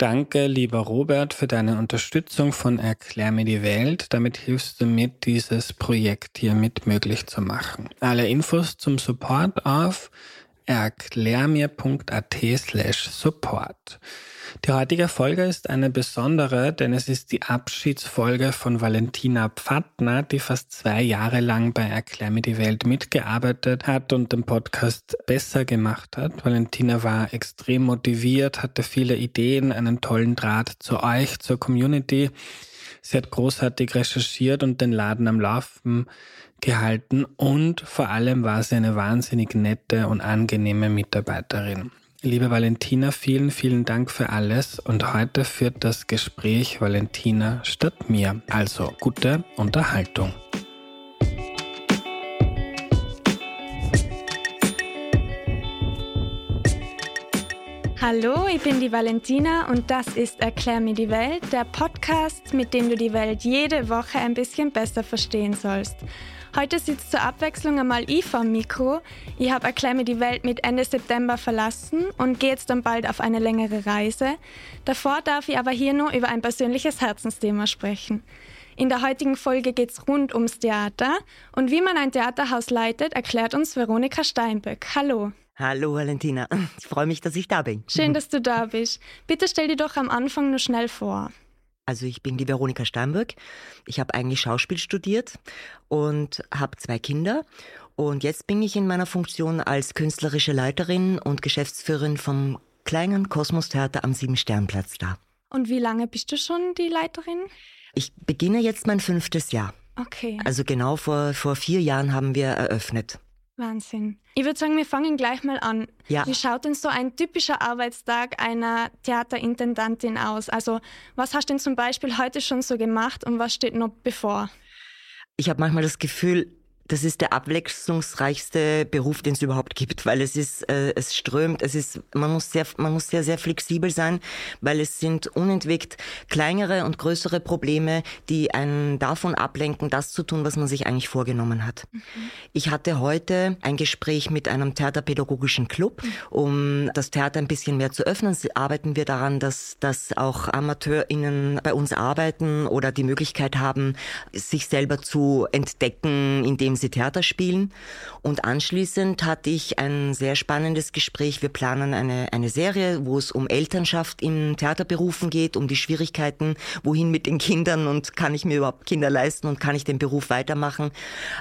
Danke, lieber Robert, für deine Unterstützung von Erklär mir die Welt. Damit hilfst du mit, dieses Projekt hier mit möglich zu machen. Alle Infos zum Support auf erklärmir.at slash support. Die heutige Folge ist eine besondere, denn es ist die Abschiedsfolge von Valentina Pfattner, die fast zwei Jahre lang bei Erklär mir die Welt mitgearbeitet hat und den Podcast besser gemacht hat. Valentina war extrem motiviert, hatte viele Ideen, einen tollen Draht zu euch, zur Community. Sie hat großartig recherchiert und den Laden am Laufen gehalten und vor allem war sie eine wahnsinnig nette und angenehme Mitarbeiterin. Liebe Valentina, vielen, vielen Dank für alles und heute führt das Gespräch Valentina statt mir. Also gute Unterhaltung. Hallo, ich bin die Valentina und das ist Erklär mir die Welt, der Podcast, mit dem du die Welt jede Woche ein bisschen besser verstehen sollst. Heute sitzt zur Abwechslung einmal ich vom Mikro. Ich habe Erklär mir die Welt mit Ende September verlassen und gehe jetzt dann bald auf eine längere Reise. Davor darf ich aber hier nur über ein persönliches Herzensthema sprechen. In der heutigen Folge geht es rund ums Theater und wie man ein Theaterhaus leitet, erklärt uns Veronika Steinböck. Hallo. Hallo Valentina, ich freue mich, dass ich da bin. Schön, dass du da bist. Bitte stell dir doch am Anfang nur schnell vor. Also ich bin die Veronika Steinberg. Ich habe eigentlich Schauspiel studiert und habe zwei Kinder. Und jetzt bin ich in meiner Funktion als künstlerische Leiterin und Geschäftsführerin vom kleinen Kosmos-Theater am Siebensternplatz da. Und wie lange bist du schon die Leiterin? Ich beginne jetzt mein fünftes Jahr. Okay. Also genau vor, vor vier Jahren haben wir eröffnet. Wahnsinn. Ich würde sagen, wir fangen gleich mal an. Ja. Wie schaut denn so ein typischer Arbeitstag einer Theaterintendantin aus? Also was hast du denn zum Beispiel heute schon so gemacht und was steht noch bevor? Ich habe manchmal das Gefühl, das ist der abwechslungsreichste Beruf, den es überhaupt gibt, weil es ist, äh, es strömt, es ist, man muss sehr, man muss sehr, sehr flexibel sein, weil es sind unentwegt kleinere und größere Probleme, die einen davon ablenken, das zu tun, was man sich eigentlich vorgenommen hat. Mhm. Ich hatte heute ein Gespräch mit einem theaterpädagogischen Club, mhm. um das Theater ein bisschen mehr zu öffnen. Arbeiten wir daran, dass, dass auch AmateurInnen bei uns arbeiten oder die Möglichkeit haben, sich selber zu entdecken, indem sie Theater spielen. Und anschließend hatte ich ein sehr spannendes Gespräch. Wir planen eine, eine Serie, wo es um Elternschaft in Theaterberufen geht, um die Schwierigkeiten, wohin mit den Kindern und kann ich mir überhaupt Kinder leisten und kann ich den Beruf weitermachen.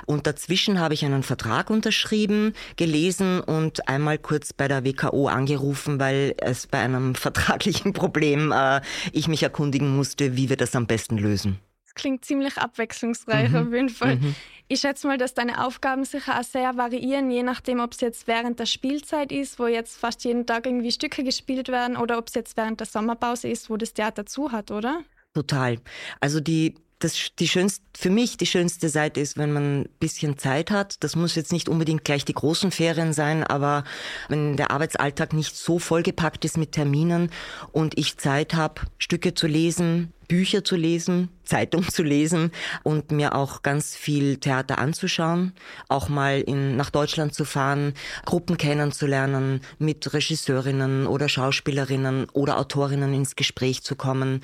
Und dazwischen habe ich einen Vertrag unterschrieben, gelesen und einmal kurz bei der WKO angerufen, weil es bei einem vertraglichen Problem äh, ich mich erkundigen musste, wie wir das am besten lösen. Das klingt ziemlich abwechslungsreich mhm. auf jeden Fall. Mhm. Ich schätze mal, dass deine Aufgaben sicher auch sehr variieren, je nachdem, ob es jetzt während der Spielzeit ist, wo jetzt fast jeden Tag irgendwie Stücke gespielt werden, oder ob es jetzt während der Sommerpause ist, wo das Theater zu hat, oder? Total. Also die das, die schönste, für mich die schönste Seite ist, wenn man ein bisschen Zeit hat. Das muss jetzt nicht unbedingt gleich die großen Ferien sein, aber wenn der Arbeitsalltag nicht so vollgepackt ist mit Terminen und ich Zeit habe, Stücke zu lesen, Bücher zu lesen, Zeitung zu lesen und mir auch ganz viel Theater anzuschauen, auch mal in, nach Deutschland zu fahren, Gruppen kennenzulernen, mit Regisseurinnen oder Schauspielerinnen oder Autorinnen ins Gespräch zu kommen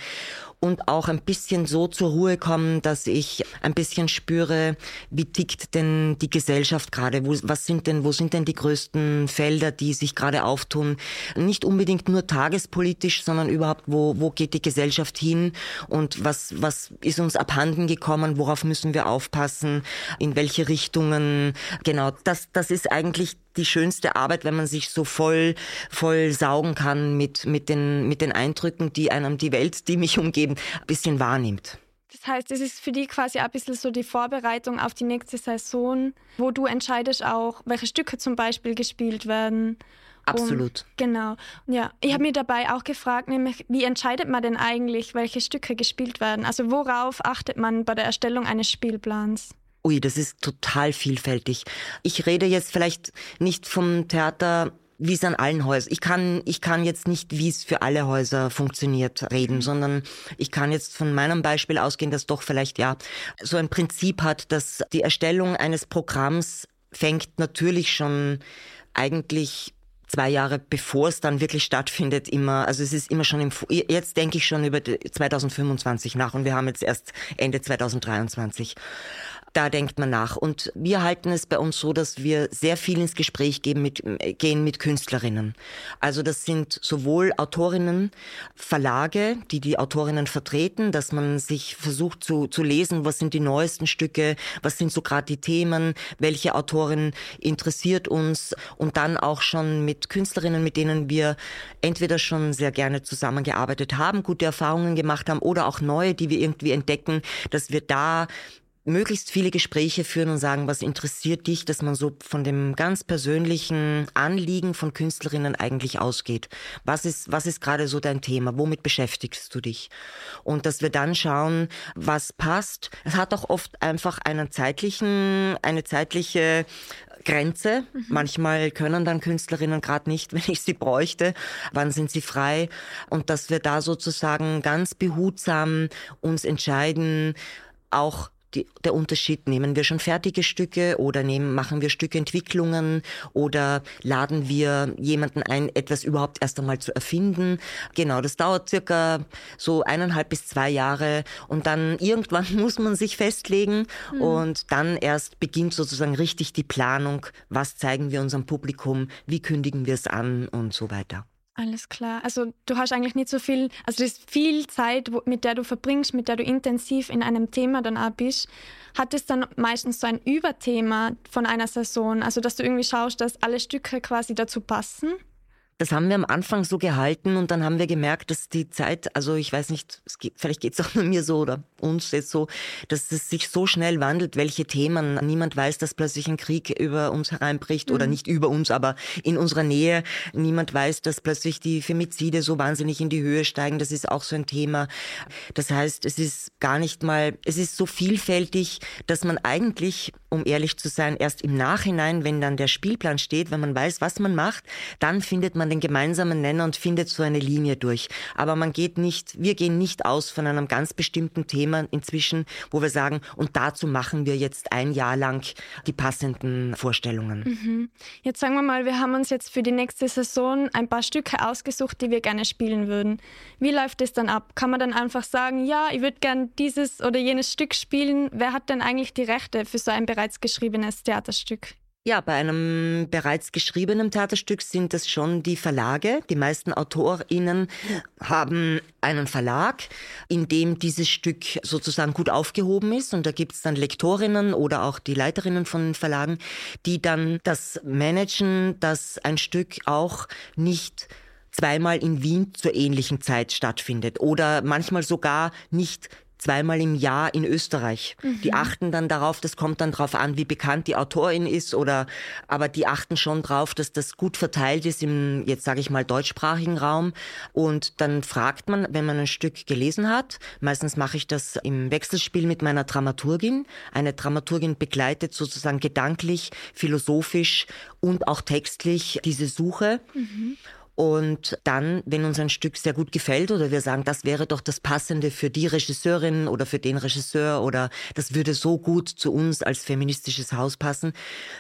und auch ein bisschen so zur Ruhe kommen, dass ich ein bisschen spüre, wie tickt denn die Gesellschaft gerade, wo, was sind denn, wo sind denn die größten Felder, die sich gerade auftun, nicht unbedingt nur tagespolitisch, sondern überhaupt, wo, wo geht die Gesellschaft hin und was, was ist uns abhanden gekommen, worauf müssen wir aufpassen, in welche Richtungen, genau, das, das ist eigentlich die schönste Arbeit, wenn man sich so voll, voll saugen kann mit, mit, den, mit den Eindrücken, die einem die Welt, die mich umgeben, ein bisschen wahrnimmt. Das heißt, es ist für dich quasi ein bisschen so die Vorbereitung auf die nächste Saison, wo du entscheidest auch, welche Stücke zum Beispiel gespielt werden. Absolut. Und, genau. Ja, ich habe mir dabei auch gefragt, nämlich, wie entscheidet man denn eigentlich, welche Stücke gespielt werden? Also worauf achtet man bei der Erstellung eines Spielplans? Ui, das ist total vielfältig. Ich rede jetzt vielleicht nicht vom Theater wie es an allen Häusern. Ich kann, ich kann jetzt nicht, wie es für alle Häuser funktioniert, reden, sondern ich kann jetzt von meinem Beispiel ausgehen, dass doch vielleicht ja so ein Prinzip hat, dass die Erstellung eines Programms fängt natürlich schon eigentlich zwei Jahre bevor es dann wirklich stattfindet immer, also es ist immer schon im, jetzt denke ich schon über 2025 nach und wir haben jetzt erst Ende 2023 da denkt man nach. Und wir halten es bei uns so, dass wir sehr viel ins Gespräch gehen mit, gehen mit Künstlerinnen. Also das sind sowohl Autorinnen, Verlage, die die Autorinnen vertreten, dass man sich versucht zu, zu lesen, was sind die neuesten Stücke, was sind so gerade die Themen, welche Autorin interessiert uns und dann auch schon mit Künstlerinnen, mit denen wir entweder schon sehr gerne zusammengearbeitet haben, gute Erfahrungen gemacht haben oder auch neue, die wir irgendwie entdecken, dass wir da möglichst viele Gespräche führen und sagen, was interessiert dich, dass man so von dem ganz persönlichen Anliegen von Künstlerinnen eigentlich ausgeht. Was ist, was ist gerade so dein Thema? Womit beschäftigst du dich? Und dass wir dann schauen, was passt. Es hat auch oft einfach einen zeitlichen, eine zeitliche Grenze. Mhm. Manchmal können dann Künstlerinnen gerade nicht, wenn ich sie bräuchte. Wann sind sie frei? Und dass wir da sozusagen ganz behutsam uns entscheiden, auch die, der Unterschied, nehmen wir schon fertige Stücke oder nehmen, machen wir Stückentwicklungen oder laden wir jemanden ein, etwas überhaupt erst einmal zu erfinden. Genau, das dauert circa so eineinhalb bis zwei Jahre und dann irgendwann muss man sich festlegen mhm. und dann erst beginnt sozusagen richtig die Planung, was zeigen wir unserem Publikum, wie kündigen wir es an und so weiter. Alles klar. Also du hast eigentlich nicht so viel, also das ist viel Zeit, mit der du verbringst, mit der du intensiv in einem Thema dann auch bist. Hat es dann meistens so ein Überthema von einer Saison, also dass du irgendwie schaust, dass alle Stücke quasi dazu passen? Das haben wir am Anfang so gehalten und dann haben wir gemerkt, dass die Zeit, also ich weiß nicht, geht, vielleicht geht es auch nur mir so oder uns jetzt so, dass es sich so schnell wandelt, welche Themen. Niemand weiß, dass plötzlich ein Krieg über uns hereinbricht mhm. oder nicht über uns, aber in unserer Nähe. Niemand weiß, dass plötzlich die Femizide so wahnsinnig in die Höhe steigen. Das ist auch so ein Thema. Das heißt, es ist gar nicht mal, es ist so vielfältig, dass man eigentlich, um ehrlich zu sein, erst im Nachhinein, wenn dann der Spielplan steht, wenn man weiß, was man macht, dann findet man man den gemeinsamen Nenner und findet so eine Linie durch. Aber man geht nicht, wir gehen nicht aus von einem ganz bestimmten Thema inzwischen, wo wir sagen, und dazu machen wir jetzt ein Jahr lang die passenden Vorstellungen. Mhm. Jetzt sagen wir mal, wir haben uns jetzt für die nächste Saison ein paar Stücke ausgesucht, die wir gerne spielen würden. Wie läuft es dann ab? Kann man dann einfach sagen, ja, ich würde gerne dieses oder jenes Stück spielen? Wer hat denn eigentlich die Rechte für so ein bereits geschriebenes Theaterstück? Ja, bei einem bereits geschriebenen Theaterstück sind es schon die Verlage. Die meisten AutorInnen haben einen Verlag, in dem dieses Stück sozusagen gut aufgehoben ist. Und da gibt es dann Lektorinnen oder auch die Leiterinnen von Verlagen, die dann das managen, dass ein Stück auch nicht zweimal in Wien zur ähnlichen Zeit stattfindet oder manchmal sogar nicht zweimal im Jahr in Österreich. Mhm. Die achten dann darauf, das kommt dann darauf an, wie bekannt die Autorin ist oder, aber die achten schon darauf, dass das gut verteilt ist im, jetzt sage ich mal, deutschsprachigen Raum. Und dann fragt man, wenn man ein Stück gelesen hat, meistens mache ich das im Wechselspiel mit meiner Dramaturgin. Eine Dramaturgin begleitet sozusagen gedanklich, philosophisch und auch textlich diese Suche. Mhm. Und dann, wenn uns ein Stück sehr gut gefällt oder wir sagen, das wäre doch das Passende für die Regisseurin oder für den Regisseur oder das würde so gut zu uns als feministisches Haus passen,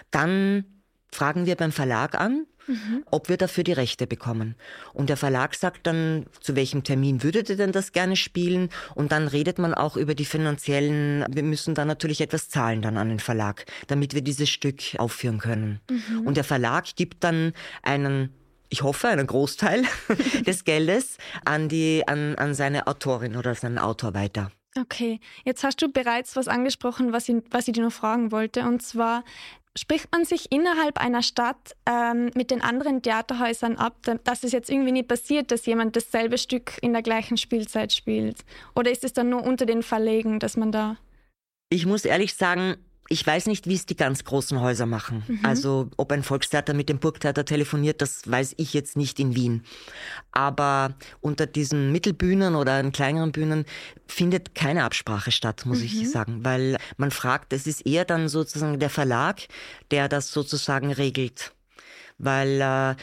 dann fragen wir beim Verlag an, mhm. ob wir dafür die Rechte bekommen. Und der Verlag sagt dann, zu welchem Termin würdet ihr denn das gerne spielen? Und dann redet man auch über die finanziellen, wir müssen dann natürlich etwas zahlen dann an den Verlag, damit wir dieses Stück aufführen können. Mhm. Und der Verlag gibt dann einen ich hoffe, einen Großteil des Geldes an, die, an, an seine Autorin oder seinen Autor weiter. Okay, jetzt hast du bereits was angesprochen, was ich, was ich dir noch fragen wollte. Und zwar, spricht man sich innerhalb einer Stadt ähm, mit den anderen Theaterhäusern ab, dass es jetzt irgendwie nie passiert, dass jemand dasselbe Stück in der gleichen Spielzeit spielt? Oder ist es dann nur unter den Verlegen, dass man da... Ich muss ehrlich sagen, ich weiß nicht, wie es die ganz großen Häuser machen. Mhm. Also ob ein Volkstheater mit dem Burgtheater telefoniert, das weiß ich jetzt nicht in Wien. Aber unter diesen Mittelbühnen oder in kleineren Bühnen findet keine Absprache statt, muss mhm. ich sagen. Weil man fragt, es ist eher dann sozusagen der Verlag, der das sozusagen regelt. Weil äh,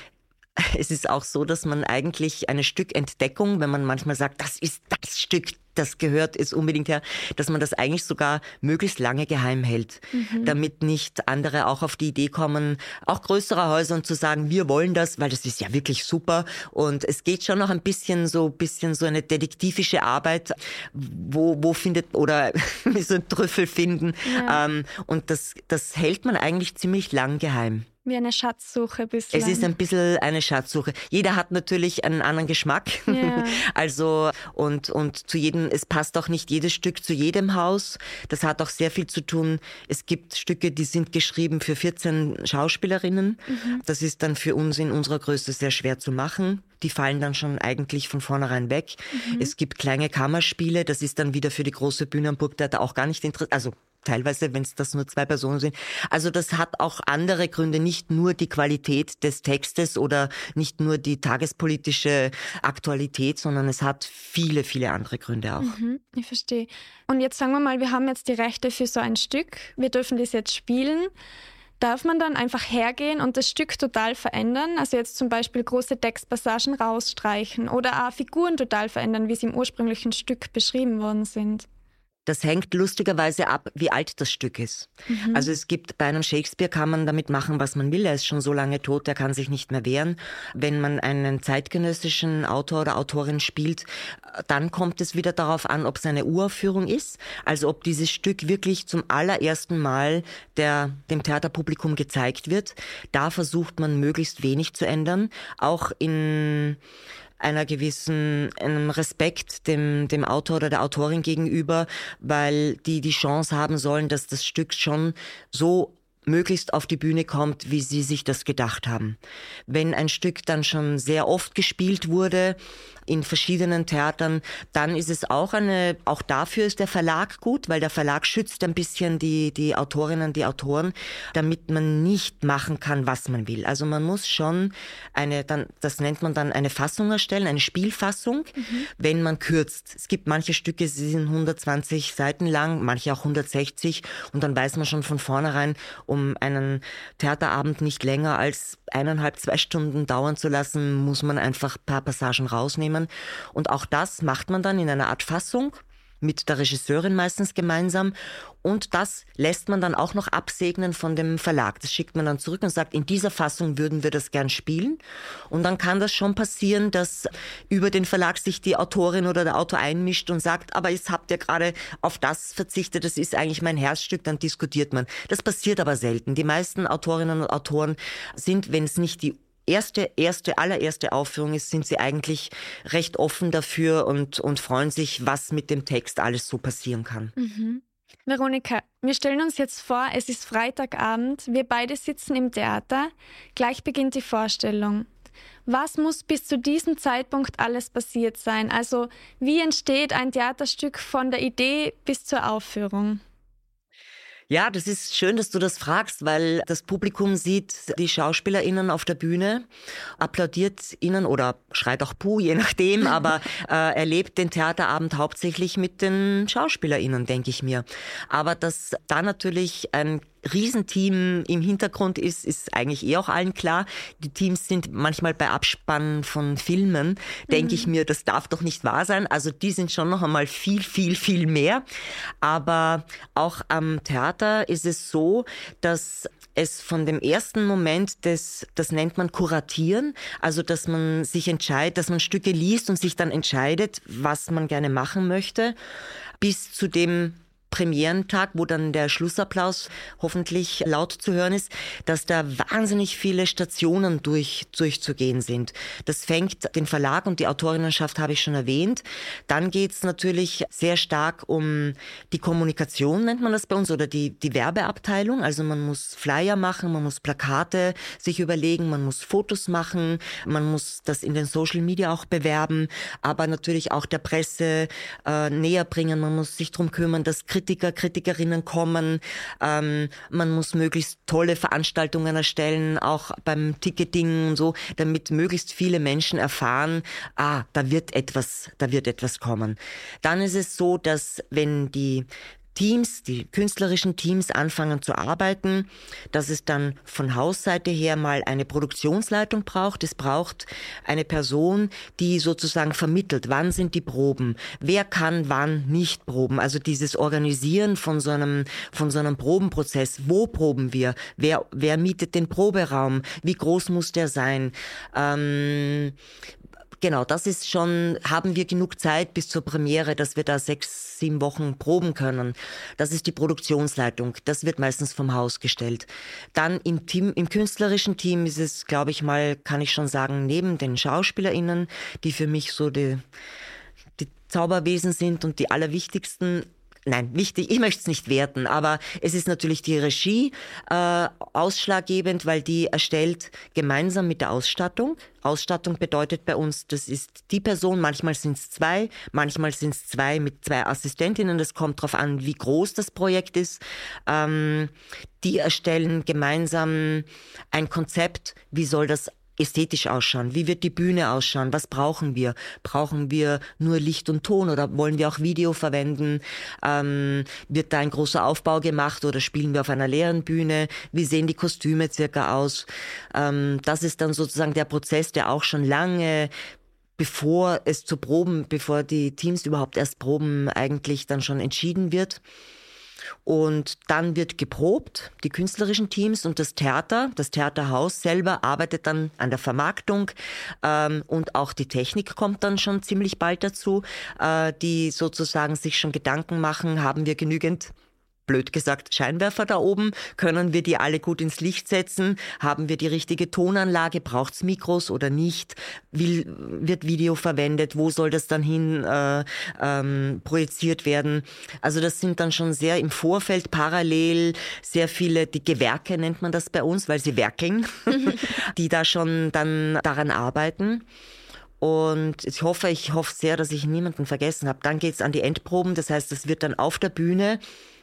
es ist auch so, dass man eigentlich eine Stückentdeckung, wenn man manchmal sagt, das ist das Stück, das gehört es unbedingt her, dass man das eigentlich sogar möglichst lange geheim hält, mhm. damit nicht andere auch auf die Idee kommen, auch größere Häuser und zu sagen, wir wollen das, weil das ist ja wirklich super und es geht schon noch ein bisschen so, bisschen so eine detektivische Arbeit, wo, wo findet oder so ein Trüffel finden ja. ähm, und das, das hält man eigentlich ziemlich lang geheim. Wie eine Schatzsuche bislang. Es ist ein bisschen eine Schatzsuche. Jeder hat natürlich einen anderen Geschmack. Yeah. Also, und, und zu jedem, es passt auch nicht jedes Stück zu jedem Haus. Das hat auch sehr viel zu tun. Es gibt Stücke, die sind geschrieben für 14 Schauspielerinnen. Mhm. Das ist dann für uns in unserer Größe sehr schwer zu machen. Die fallen dann schon eigentlich von vornherein weg. Mhm. Es gibt kleine Kammerspiele. Das ist dann wieder für die große Bühne am Burgtheater auch gar nicht interessant. Also, teilweise, wenn es das nur zwei Personen sind. Also das hat auch andere Gründe, nicht nur die Qualität des Textes oder nicht nur die tagespolitische Aktualität, sondern es hat viele, viele andere Gründe auch. Mhm, ich verstehe. Und jetzt sagen wir mal, wir haben jetzt die Rechte für so ein Stück, wir dürfen das jetzt spielen. Darf man dann einfach hergehen und das Stück total verändern? Also jetzt zum Beispiel große Textpassagen rausstreichen oder auch Figuren total verändern, wie sie im ursprünglichen Stück beschrieben worden sind? Das hängt lustigerweise ab, wie alt das Stück ist. Mhm. Also es gibt bei einem Shakespeare kann man damit machen, was man will. Er ist schon so lange tot, er kann sich nicht mehr wehren. Wenn man einen zeitgenössischen Autor oder Autorin spielt, dann kommt es wieder darauf an, ob es eine Uraufführung ist. Also ob dieses Stück wirklich zum allerersten Mal der, dem Theaterpublikum gezeigt wird. Da versucht man möglichst wenig zu ändern. Auch in einer gewissen einem Respekt dem, dem Autor oder der Autorin gegenüber, weil die die Chance haben sollen, dass das Stück schon so möglichst auf die Bühne kommt, wie sie sich das gedacht haben. Wenn ein Stück dann schon sehr oft gespielt wurde, in verschiedenen Theatern, dann ist es auch eine, auch dafür ist der Verlag gut, weil der Verlag schützt ein bisschen die, die Autorinnen, die Autoren, damit man nicht machen kann, was man will. Also man muss schon eine, dann, das nennt man dann eine Fassung erstellen, eine Spielfassung, mhm. wenn man kürzt. Es gibt manche Stücke, sie sind 120 Seiten lang, manche auch 160 und dann weiß man schon von vornherein, um einen Theaterabend nicht länger als eineinhalb, zwei Stunden dauern zu lassen, muss man einfach ein paar Passagen rausnehmen. Und auch das macht man dann in einer Art Fassung mit der Regisseurin meistens gemeinsam. Und das lässt man dann auch noch absegnen von dem Verlag. Das schickt man dann zurück und sagt, in dieser Fassung würden wir das gern spielen. Und dann kann das schon passieren, dass über den Verlag sich die Autorin oder der Autor einmischt und sagt, aber jetzt habt ihr gerade auf das verzichtet, das ist eigentlich mein Herzstück, dann diskutiert man. Das passiert aber selten. Die meisten Autorinnen und Autoren sind, wenn es nicht die erste, erste, allererste Aufführung ist, sind sie eigentlich recht offen dafür und, und freuen sich, was mit dem Text alles so passieren kann. Mhm. Veronika, wir stellen uns jetzt vor, es ist Freitagabend, wir beide sitzen im Theater, gleich beginnt die Vorstellung. Was muss bis zu diesem Zeitpunkt alles passiert sein? Also wie entsteht ein Theaterstück von der Idee bis zur Aufführung? Ja, das ist schön, dass du das fragst, weil das Publikum sieht die SchauspielerInnen auf der Bühne, applaudiert ihnen oder schreit auch Puh, je nachdem, aber äh, erlebt den Theaterabend hauptsächlich mit den SchauspielerInnen, denke ich mir. Aber dass da natürlich ein Riesenteam im Hintergrund ist, ist eigentlich eh auch allen klar. Die Teams sind manchmal bei Abspannen von Filmen, denke mhm. ich mir, das darf doch nicht wahr sein. Also die sind schon noch einmal viel, viel, viel mehr. Aber auch am Theater ist es so, dass es von dem ersten Moment des, das nennt man Kuratieren, also dass man sich entscheidet, dass man Stücke liest und sich dann entscheidet, was man gerne machen möchte, bis zu dem Premierentag, wo dann der Schlussapplaus hoffentlich laut zu hören ist, dass da wahnsinnig viele Stationen durch, durchzugehen sind. Das fängt den Verlag und die Autorinnenschaft habe ich schon erwähnt. Dann geht es natürlich sehr stark um die Kommunikation, nennt man das bei uns, oder die, die Werbeabteilung. Also man muss Flyer machen, man muss Plakate sich überlegen, man muss Fotos machen, man muss das in den Social Media auch bewerben, aber natürlich auch der Presse äh, näher bringen. Man muss sich darum kümmern, dass Kritiker, Kritikerinnen kommen. Ähm, man muss möglichst tolle Veranstaltungen erstellen, auch beim Ticketing und so, damit möglichst viele Menschen erfahren, ah, da wird etwas, da wird etwas kommen. Dann ist es so, dass wenn die Teams, die künstlerischen Teams anfangen zu arbeiten, dass es dann von Hausseite her mal eine Produktionsleitung braucht. Es braucht eine Person, die sozusagen vermittelt, wann sind die Proben, wer kann wann nicht proben. Also dieses Organisieren von so einem, von so einem Probenprozess. Wo proben wir? Wer, wer mietet den Proberaum? Wie groß muss der sein? Ähm, Genau, das ist schon, haben wir genug Zeit bis zur Premiere, dass wir da sechs, sieben Wochen proben können. Das ist die Produktionsleitung. Das wird meistens vom Haus gestellt. Dann im Team, im künstlerischen Team ist es, glaube ich mal, kann ich schon sagen, neben den SchauspielerInnen, die für mich so die, die Zauberwesen sind und die allerwichtigsten, nein, wichtig, ich möchte es nicht werten, aber es ist natürlich die Regie äh, ausschlaggebend, weil die erstellt gemeinsam mit der Ausstattung. Ausstattung bedeutet bei uns, das ist die Person, manchmal sind es zwei, manchmal sind es zwei mit zwei Assistentinnen, das kommt darauf an, wie groß das Projekt ist. Ähm, die erstellen gemeinsam ein Konzept, wie soll das ästhetisch ausschauen? Wie wird die Bühne ausschauen? Was brauchen wir? Brauchen wir nur Licht und Ton oder wollen wir auch Video verwenden? Ähm, wird da ein großer Aufbau gemacht oder spielen wir auf einer leeren Bühne? Wie sehen die Kostüme circa aus? Ähm, das ist dann sozusagen der Prozess, der auch schon lange bevor es zu Proben, bevor die Teams überhaupt erst proben, eigentlich dann schon entschieden wird. Und dann wird geprobt, die künstlerischen Teams und das Theater, das Theaterhaus selber arbeitet dann an der Vermarktung ähm, und auch die Technik kommt dann schon ziemlich bald dazu, äh, die sozusagen sich schon Gedanken machen, haben wir genügend blöd gesagt, Scheinwerfer da oben? Können wir die alle gut ins Licht setzen? Haben wir die richtige Tonanlage? Braucht's Mikros oder nicht? Wie wird Video verwendet? Wo soll das dann hin äh, ähm, projiziert werden? Also das sind dann schon sehr im Vorfeld parallel sehr viele, die Gewerke nennt man das bei uns, weil sie werkeln, die da schon dann daran arbeiten. Und ich hoffe, ich hoffe sehr, dass ich niemanden vergessen habe. Dann geht's an die Endproben. Das heißt, es wird dann auf der Bühne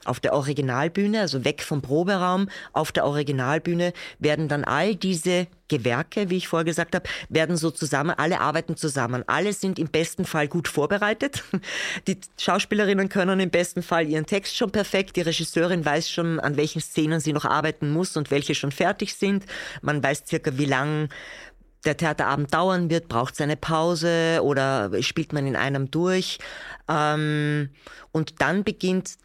auf der Originalbühne, also weg vom Proberaum, auf der Originalbühne werden dann all diese Gewerke, wie ich vorher gesagt habe, werden so zusammen, alle arbeiten zusammen. Alle sind im besten Fall gut vorbereitet. Die Schauspielerinnen können im besten Fall ihren Text schon perfekt. Die Regisseurin weiß schon, an welchen Szenen sie noch arbeiten muss und welche schon fertig sind. Man weiß circa, wie lang der Theaterabend dauern wird, braucht es eine Pause oder spielt man in einem durch. Ähm, und dann beginnt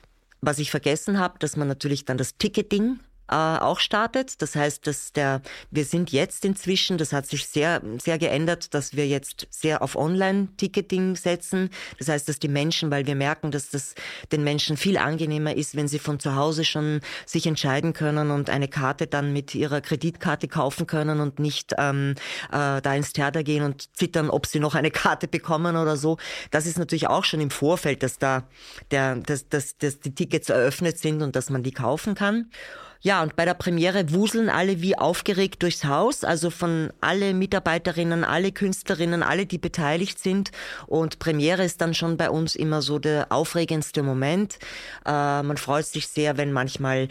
was ich vergessen habe, dass man natürlich dann das Ticketing äh, auch startet. Das heißt, dass der, wir sind jetzt inzwischen, das hat sich sehr, sehr geändert, dass wir jetzt sehr auf Online-Ticketing setzen. Das heißt, dass die Menschen, weil wir merken, dass das den Menschen viel angenehmer ist, wenn sie von zu Hause schon sich entscheiden können und eine Karte dann mit ihrer Kreditkarte kaufen können und nicht ähm, äh, da ins Theater gehen und zittern, ob sie noch eine Karte bekommen oder so. Das ist natürlich auch schon im Vorfeld, dass da der, dass, dass, dass die Tickets eröffnet sind und dass man die kaufen kann. Ja, und bei der Premiere wuseln alle wie aufgeregt durchs Haus, also von alle Mitarbeiterinnen, alle Künstlerinnen, alle, die beteiligt sind. Und Premiere ist dann schon bei uns immer so der aufregendste Moment. Äh, man freut sich sehr, wenn manchmal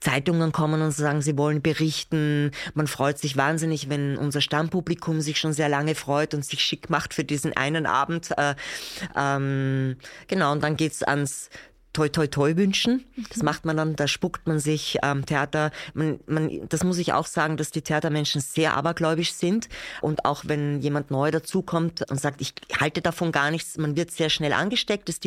Zeitungen kommen und sagen, sie wollen berichten. Man freut sich wahnsinnig, wenn unser Stammpublikum sich schon sehr lange freut und sich schick macht für diesen einen Abend. Äh, ähm, genau, und dann geht's ans toi toi toi wünschen. Das mhm. macht man dann, da spuckt man sich am ähm, Theater. Man, man, das muss ich auch sagen, dass die Theatermenschen sehr abergläubisch sind. Und auch wenn jemand neu dazukommt und sagt, ich halte davon gar nichts, man wird sehr schnell angesteckt. Es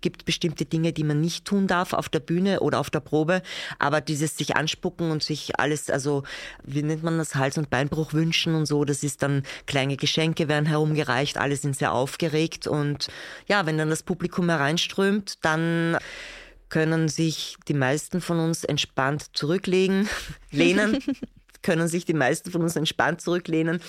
gibt bestimmte Dinge, die man nicht tun darf auf der Bühne oder auf der Probe. Aber dieses sich anspucken und sich alles, also wie nennt man das, Hals- und Beinbruch wünschen und so, das ist dann kleine Geschenke werden herumgereicht, alle sind sehr aufgeregt. Und ja, wenn dann das Publikum hereinströmt, dann können sich die meisten von uns entspannt zurücklegen, lehnen, können sich die meisten von uns entspannt zurücklehnen,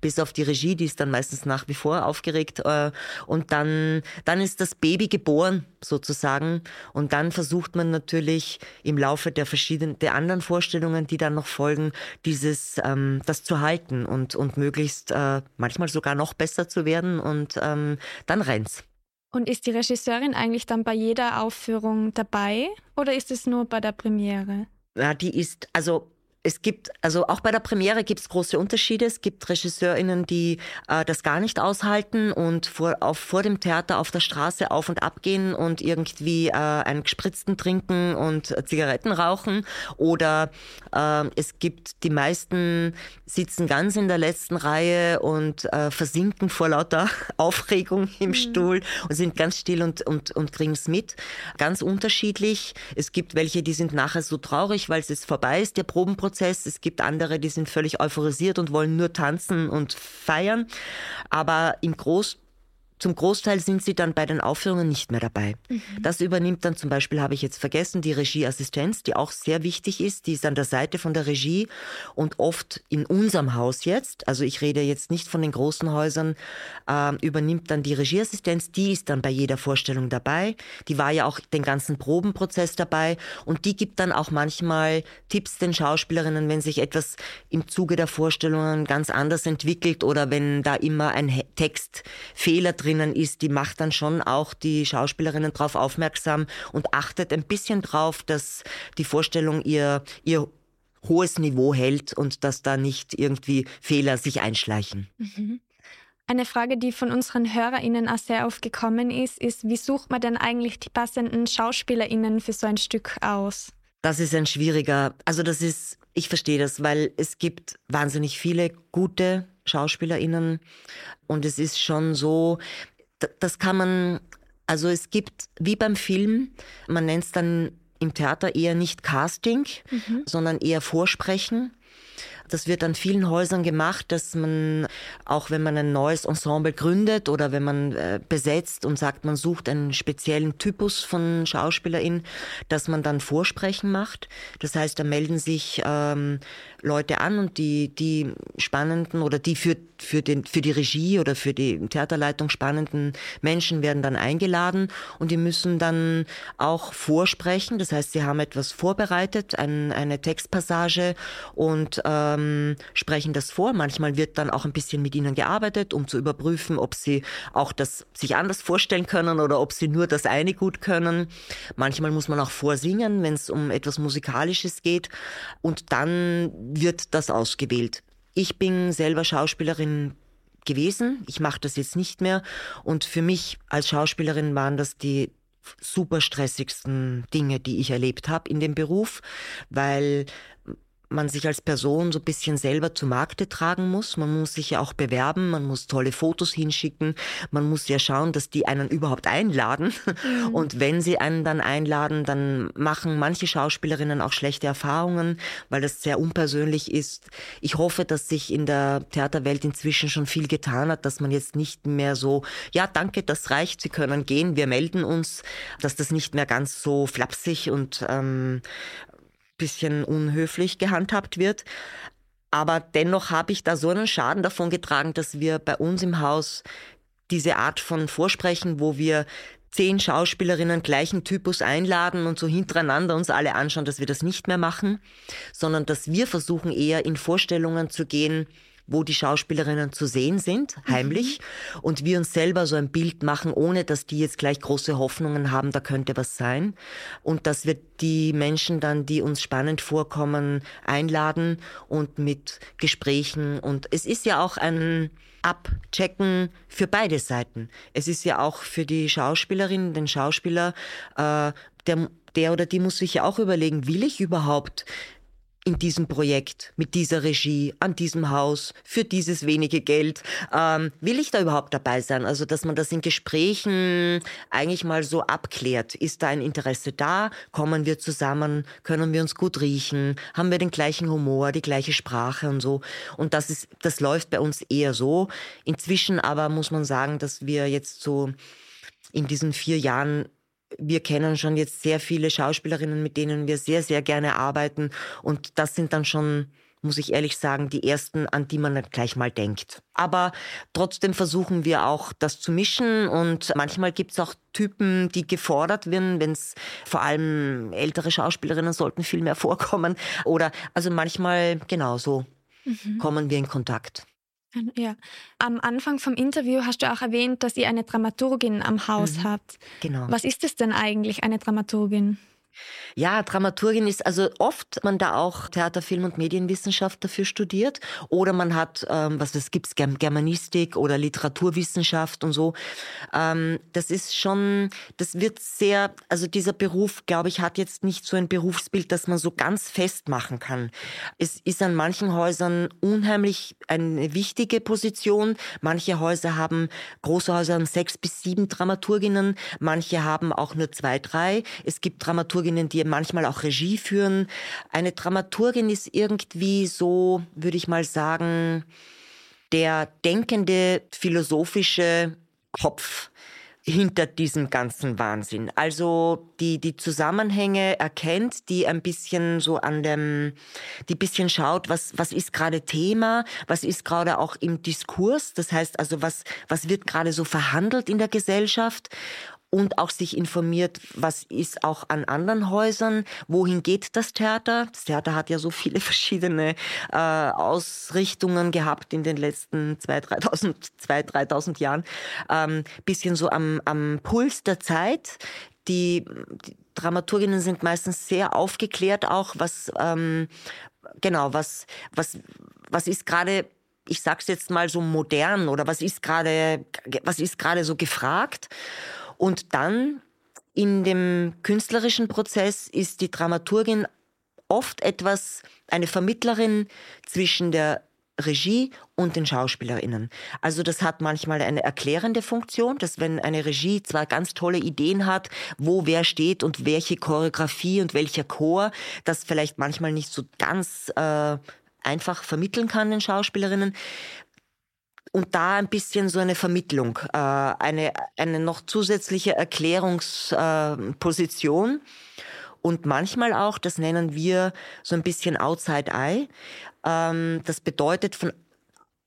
bis auf die Regie, die ist dann meistens nach wie vor aufgeregt. Äh, und dann, dann ist das Baby geboren, sozusagen. Und dann versucht man natürlich im Laufe der verschiedenen, der anderen Vorstellungen, die dann noch folgen, dieses, ähm, das zu halten und, und möglichst äh, manchmal sogar noch besser zu werden. Und ähm, dann rennt's. Und ist die Regisseurin eigentlich dann bei jeder Aufführung dabei oder ist es nur bei der Premiere? Ja, die ist, also es gibt, also auch bei der Premiere gibt es große Unterschiede. Es gibt RegisseurInnen, die äh, das gar nicht aushalten und vor, auf, vor dem Theater auf der Straße auf und ab gehen und irgendwie äh, einen gespritzten trinken und Zigaretten rauchen. Oder äh, es gibt die meisten sitzen ganz in der letzten Reihe und äh, versinken vor lauter Aufregung im mhm. Stuhl und sind ganz still und, und, und kriegen es mit. Ganz unterschiedlich. Es gibt welche, die sind nachher so traurig, weil es jetzt vorbei ist, der Probenprozess. Es gibt andere, die sind völlig euphorisiert und wollen nur tanzen und feiern. Aber im Groß zum Großteil sind sie dann bei den Aufführungen nicht mehr dabei. Mhm. Das übernimmt dann zum Beispiel, habe ich jetzt vergessen, die Regieassistenz, die auch sehr wichtig ist. Die ist an der Seite von der Regie und oft in unserem Haus jetzt, also ich rede jetzt nicht von den großen Häusern, äh, übernimmt dann die Regieassistenz. Die ist dann bei jeder Vorstellung dabei. Die war ja auch den ganzen Probenprozess dabei und die gibt dann auch manchmal Tipps den Schauspielerinnen, wenn sich etwas im Zuge der Vorstellungen ganz anders entwickelt oder wenn da immer ein Textfehler drin drinnen ist, die macht dann schon auch die Schauspielerinnen darauf aufmerksam und achtet ein bisschen drauf, dass die Vorstellung ihr, ihr hohes Niveau hält und dass da nicht irgendwie Fehler sich einschleichen. Mhm. Eine Frage, die von unseren HörerInnen auch sehr oft gekommen ist, ist, wie sucht man denn eigentlich die passenden SchauspielerInnen für so ein Stück aus? Das ist ein schwieriger, also das ist, ich verstehe das, weil es gibt wahnsinnig viele gute SchauspielerInnen. Und es ist schon so, das kann man, also es gibt, wie beim Film, man nennt es dann im Theater eher nicht Casting, mhm. sondern eher Vorsprechen. Das wird an vielen Häusern gemacht, dass man, auch wenn man ein neues Ensemble gründet oder wenn man äh, besetzt und sagt, man sucht einen speziellen Typus von Schauspielerin, dass man dann Vorsprechen macht. Das heißt, da melden sich ähm, Leute an und die, die spannenden oder die für, für, den, für die Regie oder für die Theaterleitung spannenden Menschen werden dann eingeladen und die müssen dann auch vorsprechen. Das heißt, sie haben etwas vorbereitet, ein, eine Textpassage und ähm, sprechen das vor. Manchmal wird dann auch ein bisschen mit ihnen gearbeitet, um zu überprüfen, ob sie auch das sich anders vorstellen können oder ob sie nur das eine gut können. Manchmal muss man auch vorsingen, wenn es um etwas Musikalisches geht. Und dann wird das ausgewählt. Ich bin selber Schauspielerin gewesen. Ich mache das jetzt nicht mehr. Und für mich als Schauspielerin waren das die super stressigsten Dinge, die ich erlebt habe in dem Beruf, weil man sich als Person so ein bisschen selber zu Markte tragen muss. Man muss sich ja auch bewerben, man muss tolle Fotos hinschicken, man muss ja schauen, dass die einen überhaupt einladen. Mhm. Und wenn sie einen dann einladen, dann machen manche Schauspielerinnen auch schlechte Erfahrungen, weil das sehr unpersönlich ist. Ich hoffe, dass sich in der Theaterwelt inzwischen schon viel getan hat, dass man jetzt nicht mehr so, ja, danke, das reicht, Sie können gehen, wir melden uns, dass das nicht mehr ganz so flapsig und ähm, bisschen unhöflich gehandhabt wird. Aber dennoch habe ich da so einen Schaden davon getragen, dass wir bei uns im Haus diese Art von Vorsprechen, wo wir zehn Schauspielerinnen gleichen Typus einladen und so hintereinander uns alle anschauen, dass wir das nicht mehr machen, sondern dass wir versuchen eher in Vorstellungen zu gehen, wo die Schauspielerinnen zu sehen sind, heimlich, mhm. und wir uns selber so ein Bild machen, ohne dass die jetzt gleich große Hoffnungen haben, da könnte was sein. Und dass wir die Menschen dann, die uns spannend vorkommen, einladen und mit Gesprächen. Und es ist ja auch ein Abchecken für beide Seiten. Es ist ja auch für die Schauspielerin, den Schauspieler, äh, der, der oder die muss sich ja auch überlegen, will ich überhaupt in diesem Projekt, mit dieser Regie, an diesem Haus, für dieses wenige Geld. Ähm, will ich da überhaupt dabei sein? Also, dass man das in Gesprächen eigentlich mal so abklärt. Ist da ein Interesse da? Kommen wir zusammen? Können wir uns gut riechen? Haben wir den gleichen Humor, die gleiche Sprache und so? Und das ist, das läuft bei uns eher so. Inzwischen aber muss man sagen, dass wir jetzt so in diesen vier Jahren wir kennen schon jetzt sehr viele Schauspielerinnen, mit denen wir sehr, sehr gerne arbeiten. Und das sind dann schon, muss ich ehrlich sagen, die ersten, an die man gleich mal denkt. Aber trotzdem versuchen wir auch, das zu mischen. Und manchmal gibt es auch Typen, die gefordert werden, wenn es vor allem ältere Schauspielerinnen sollten viel mehr vorkommen. Oder also manchmal genauso mhm. kommen wir in Kontakt. Ja, am Anfang vom Interview hast du auch erwähnt, dass ihr eine Dramaturgin am Haus mhm. habt. Genau. Was ist es denn eigentlich, eine Dramaturgin? Ja, Dramaturgin ist also oft man da auch Theater, Film und Medienwissenschaft dafür studiert oder man hat, ähm, was es gibt, Germanistik oder Literaturwissenschaft und so. Ähm, das ist schon, das wird sehr, also dieser Beruf, glaube ich, hat jetzt nicht so ein Berufsbild, das man so ganz festmachen kann. Es ist an manchen Häusern unheimlich eine wichtige Position. Manche Häuser haben, große Häuser haben sechs bis sieben Dramaturginnen, manche haben auch nur zwei, drei. Es gibt Dramaturginnen, die manchmal auch Regie führen. Eine Dramaturgin ist irgendwie so, würde ich mal sagen, der denkende philosophische Kopf hinter diesem ganzen Wahnsinn. Also die, die Zusammenhänge erkennt, die ein bisschen so an dem, die bisschen schaut, was, was ist gerade Thema, was ist gerade auch im Diskurs, das heißt also, was, was wird gerade so verhandelt in der Gesellschaft und auch sich informiert, was ist auch an anderen Häusern, wohin geht das Theater. Das Theater hat ja so viele verschiedene äh, Ausrichtungen gehabt in den letzten 2.000, 3.000, 3.000 Jahren. Ähm, bisschen so am, am Puls der Zeit. Die, die Dramaturginnen sind meistens sehr aufgeklärt auch, was ähm, genau, was, was, was ist gerade ich sag's jetzt mal so modern oder was ist gerade was ist gerade so gefragt und dann in dem künstlerischen Prozess ist die Dramaturgin oft etwas, eine Vermittlerin zwischen der Regie und den Schauspielerinnen. Also das hat manchmal eine erklärende Funktion, dass wenn eine Regie zwar ganz tolle Ideen hat, wo wer steht und welche Choreografie und welcher Chor, das vielleicht manchmal nicht so ganz äh, einfach vermitteln kann den Schauspielerinnen und da ein bisschen so eine Vermittlung, äh, eine, eine noch zusätzliche Erklärungsposition. Äh, und manchmal auch, das nennen wir so ein bisschen Outside Eye. Ähm, das bedeutet von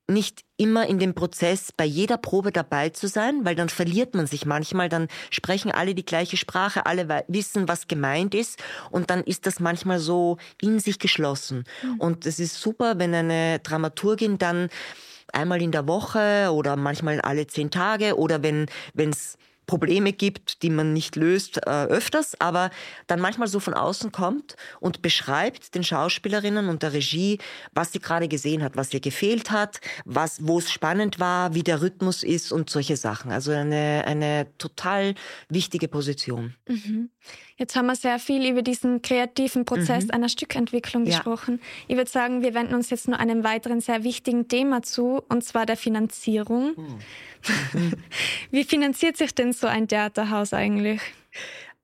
nicht immer in dem Prozess bei jeder Probe dabei zu sein, weil dann verliert man sich manchmal, dann sprechen alle die gleiche Sprache, alle wissen, was gemeint ist und dann ist das manchmal so in sich geschlossen. Mhm. Und es ist super, wenn eine Dramaturgin dann einmal in der Woche oder manchmal alle zehn Tage oder wenn es Probleme gibt, die man nicht löst, äh, öfters, aber dann manchmal so von außen kommt und beschreibt den Schauspielerinnen und der Regie, was sie gerade gesehen hat, was ihr gefehlt hat, was, wo es spannend war, wie der Rhythmus ist und solche Sachen. Also eine, eine total wichtige Position. Mhm. Jetzt haben wir sehr viel über diesen kreativen Prozess mhm. einer Stückentwicklung ja. gesprochen. Ich würde sagen, wir wenden uns jetzt nur einem weiteren sehr wichtigen Thema zu, und zwar der Finanzierung. Mhm. Wie finanziert sich denn so ein Theaterhaus eigentlich?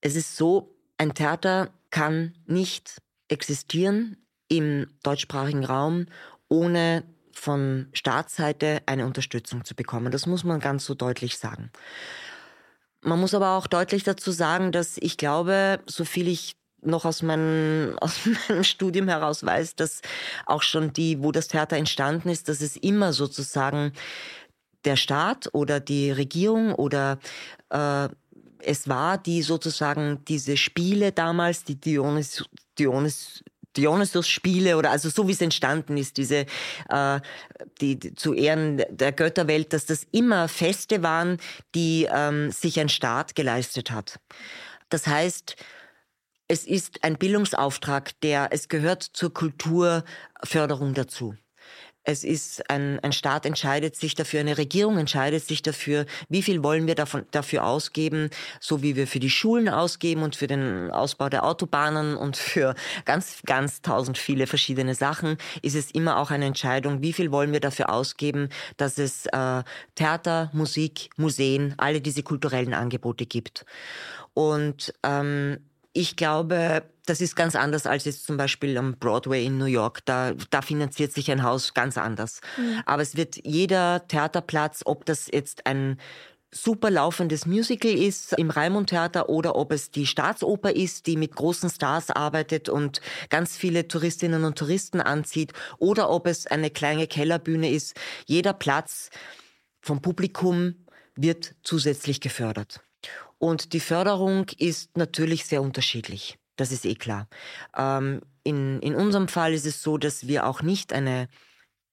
Es ist so, ein Theater kann nicht existieren im deutschsprachigen Raum, ohne von Staatsseite eine Unterstützung zu bekommen. Das muss man ganz so deutlich sagen. Man muss aber auch deutlich dazu sagen, dass ich glaube, so viel ich noch aus meinem, aus meinem Studium heraus weiß, dass auch schon die, wo das Theater entstanden ist, dass es immer sozusagen der Staat oder die Regierung oder äh, es war, die sozusagen diese Spiele damals, die Dionys, Dionys, Dionysus-Spiele oder also so wie es entstanden ist, diese äh, die, die zu Ehren der Götterwelt, dass das immer Feste waren, die ähm, sich ein Staat geleistet hat. Das heißt, es ist ein Bildungsauftrag, der es gehört zur Kulturförderung dazu. Es ist ein, ein Staat entscheidet sich dafür, eine Regierung entscheidet sich dafür, wie viel wollen wir davon, dafür ausgeben, so wie wir für die Schulen ausgeben und für den Ausbau der Autobahnen und für ganz, ganz tausend viele verschiedene Sachen, ist es immer auch eine Entscheidung, wie viel wollen wir dafür ausgeben, dass es äh, Theater, Musik, Museen, alle diese kulturellen Angebote gibt. Und ähm, ich glaube, das ist ganz anders als jetzt zum Beispiel am Broadway in New York. Da, da finanziert sich ein Haus ganz anders. Mhm. Aber es wird jeder Theaterplatz, ob das jetzt ein super laufendes Musical ist im Raimund Theater oder ob es die Staatsoper ist, die mit großen Stars arbeitet und ganz viele Touristinnen und Touristen anzieht oder ob es eine kleine Kellerbühne ist. Jeder Platz vom Publikum wird zusätzlich gefördert. Und die Förderung ist natürlich sehr unterschiedlich. Das ist eh klar. Ähm, in, in unserem Fall ist es so, dass wir auch nicht eine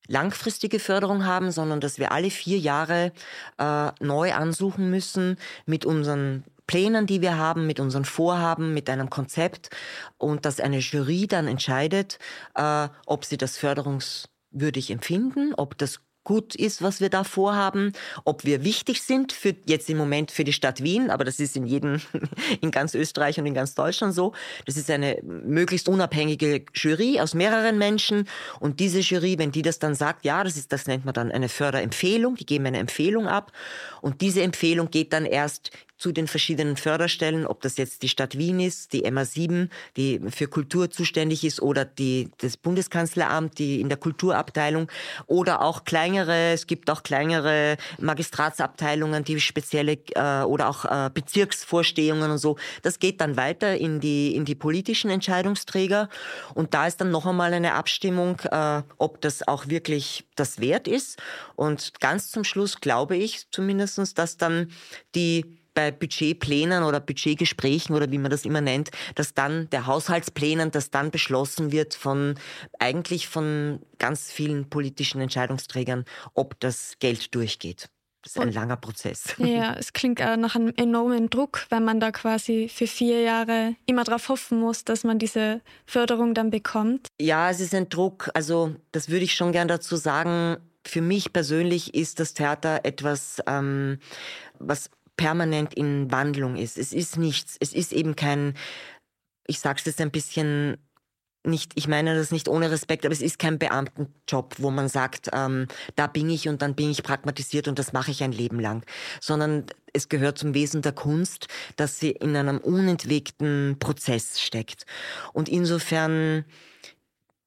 langfristige Förderung haben, sondern dass wir alle vier Jahre äh, neu ansuchen müssen mit unseren Plänen, die wir haben, mit unseren Vorhaben, mit einem Konzept und dass eine Jury dann entscheidet, äh, ob sie das förderungswürdig empfinden, ob das gut ist, was wir da vorhaben, ob wir wichtig sind für jetzt im Moment für die Stadt Wien, aber das ist in jedem, in ganz Österreich und in ganz Deutschland so. Das ist eine möglichst unabhängige Jury aus mehreren Menschen und diese Jury, wenn die das dann sagt, ja, das ist, das nennt man dann eine Förderempfehlung, die geben eine Empfehlung ab und diese Empfehlung geht dann erst zu den verschiedenen Förderstellen, ob das jetzt die Stadt Wien ist, die MA7, die für Kultur zuständig ist, oder die, das Bundeskanzleramt, die in der Kulturabteilung, oder auch kleinere, es gibt auch kleinere Magistratsabteilungen, die spezielle, äh, oder auch äh, Bezirksvorstehungen und so. Das geht dann weiter in die, in die politischen Entscheidungsträger. Und da ist dann noch einmal eine Abstimmung, äh, ob das auch wirklich das wert ist. Und ganz zum Schluss glaube ich zumindestens, dass dann die bei Budgetplänen oder Budgetgesprächen oder wie man das immer nennt, dass dann der Haushaltsplänen, dass dann beschlossen wird von eigentlich von ganz vielen politischen Entscheidungsträgern, ob das Geld durchgeht. Das ist ein Und, langer Prozess. Ja, es klingt auch nach einem enormen Druck, wenn man da quasi für vier Jahre immer darauf hoffen muss, dass man diese Förderung dann bekommt. Ja, es ist ein Druck. Also das würde ich schon gern dazu sagen. Für mich persönlich ist das Theater etwas, ähm, was permanent in Wandlung ist. Es ist nichts, es ist eben kein, ich sag's jetzt ein bisschen nicht, ich meine das nicht ohne Respekt, aber es ist kein Beamtenjob, wo man sagt, ähm, da bin ich und dann bin ich pragmatisiert und das mache ich ein Leben lang, sondern es gehört zum Wesen der Kunst, dass sie in einem unentwegten Prozess steckt. Und insofern,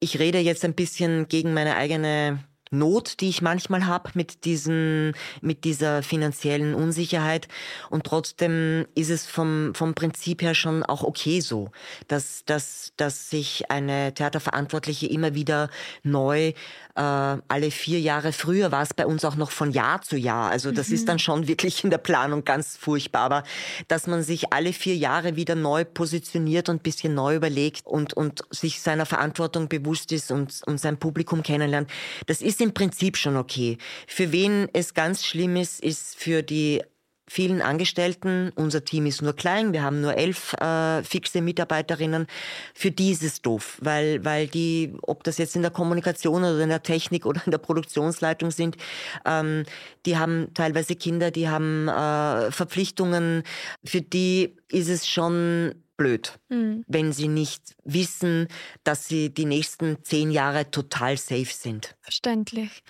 ich rede jetzt ein bisschen gegen meine eigene Not, die ich manchmal habe mit diesen, mit dieser finanziellen Unsicherheit. Und trotzdem ist es vom, vom Prinzip her schon auch okay so, dass, dass, dass sich eine Theaterverantwortliche immer wieder neu äh, alle vier Jahre früher war es bei uns auch noch von Jahr zu Jahr. Also das mhm. ist dann schon wirklich in der Planung ganz furchtbar. Aber dass man sich alle vier Jahre wieder neu positioniert und bisschen neu überlegt und, und sich seiner Verantwortung bewusst ist und, und sein Publikum kennenlernt, das ist im Prinzip schon okay. Für wen es ganz schlimm ist, ist für die vielen Angestellten. Unser Team ist nur klein, wir haben nur elf äh, fixe Mitarbeiterinnen. Für die ist es doof, weil, weil die, ob das jetzt in der Kommunikation oder in der Technik oder in der Produktionsleitung sind, ähm, die haben teilweise Kinder, die haben äh, Verpflichtungen. Für die ist es schon blöd, mhm. wenn sie nicht wissen, dass sie die nächsten zehn Jahre total safe sind. Verständlich.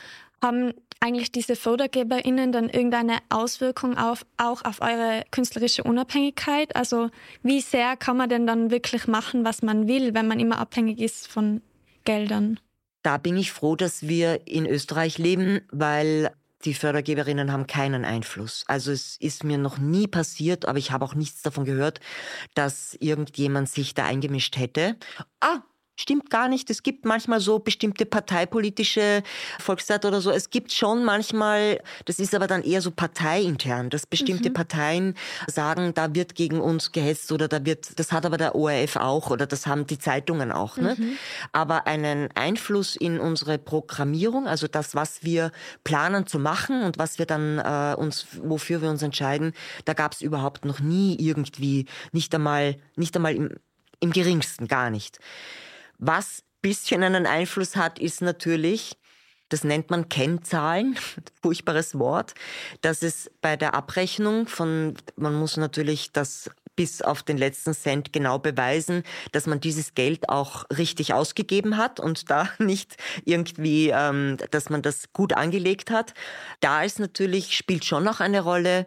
Haben eigentlich diese FördergeberInnen dann irgendeine Auswirkung auf, auch auf eure künstlerische Unabhängigkeit? Also wie sehr kann man denn dann wirklich machen, was man will, wenn man immer abhängig ist von Geldern? Da bin ich froh, dass wir in Österreich leben, weil die Fördergeberinnen haben keinen Einfluss. Also es ist mir noch nie passiert, aber ich habe auch nichts davon gehört, dass irgendjemand sich da eingemischt hätte. Ah, stimmt gar nicht. Es gibt manchmal so bestimmte parteipolitische Volkszeit oder so. Es gibt schon manchmal, das ist aber dann eher so parteiintern, dass bestimmte mhm. Parteien sagen, da wird gegen uns gehetzt oder da wird, das hat aber der ORF auch oder das haben die Zeitungen auch. Ne? Mhm. Aber einen Einfluss in unsere Programmierung, also das, was wir planen zu machen und was wir dann äh, uns, wofür wir uns entscheiden, da gab es überhaupt noch nie irgendwie, nicht einmal, nicht einmal im, im geringsten, gar nicht. Was bisschen einen Einfluss hat, ist natürlich, das nennt man Kennzahlen, furchtbares Wort, dass es bei der Abrechnung von, man muss natürlich das bis auf den letzten Cent genau beweisen, dass man dieses Geld auch richtig ausgegeben hat und da nicht irgendwie, ähm, dass man das gut angelegt hat. Da ist natürlich, spielt schon noch eine Rolle,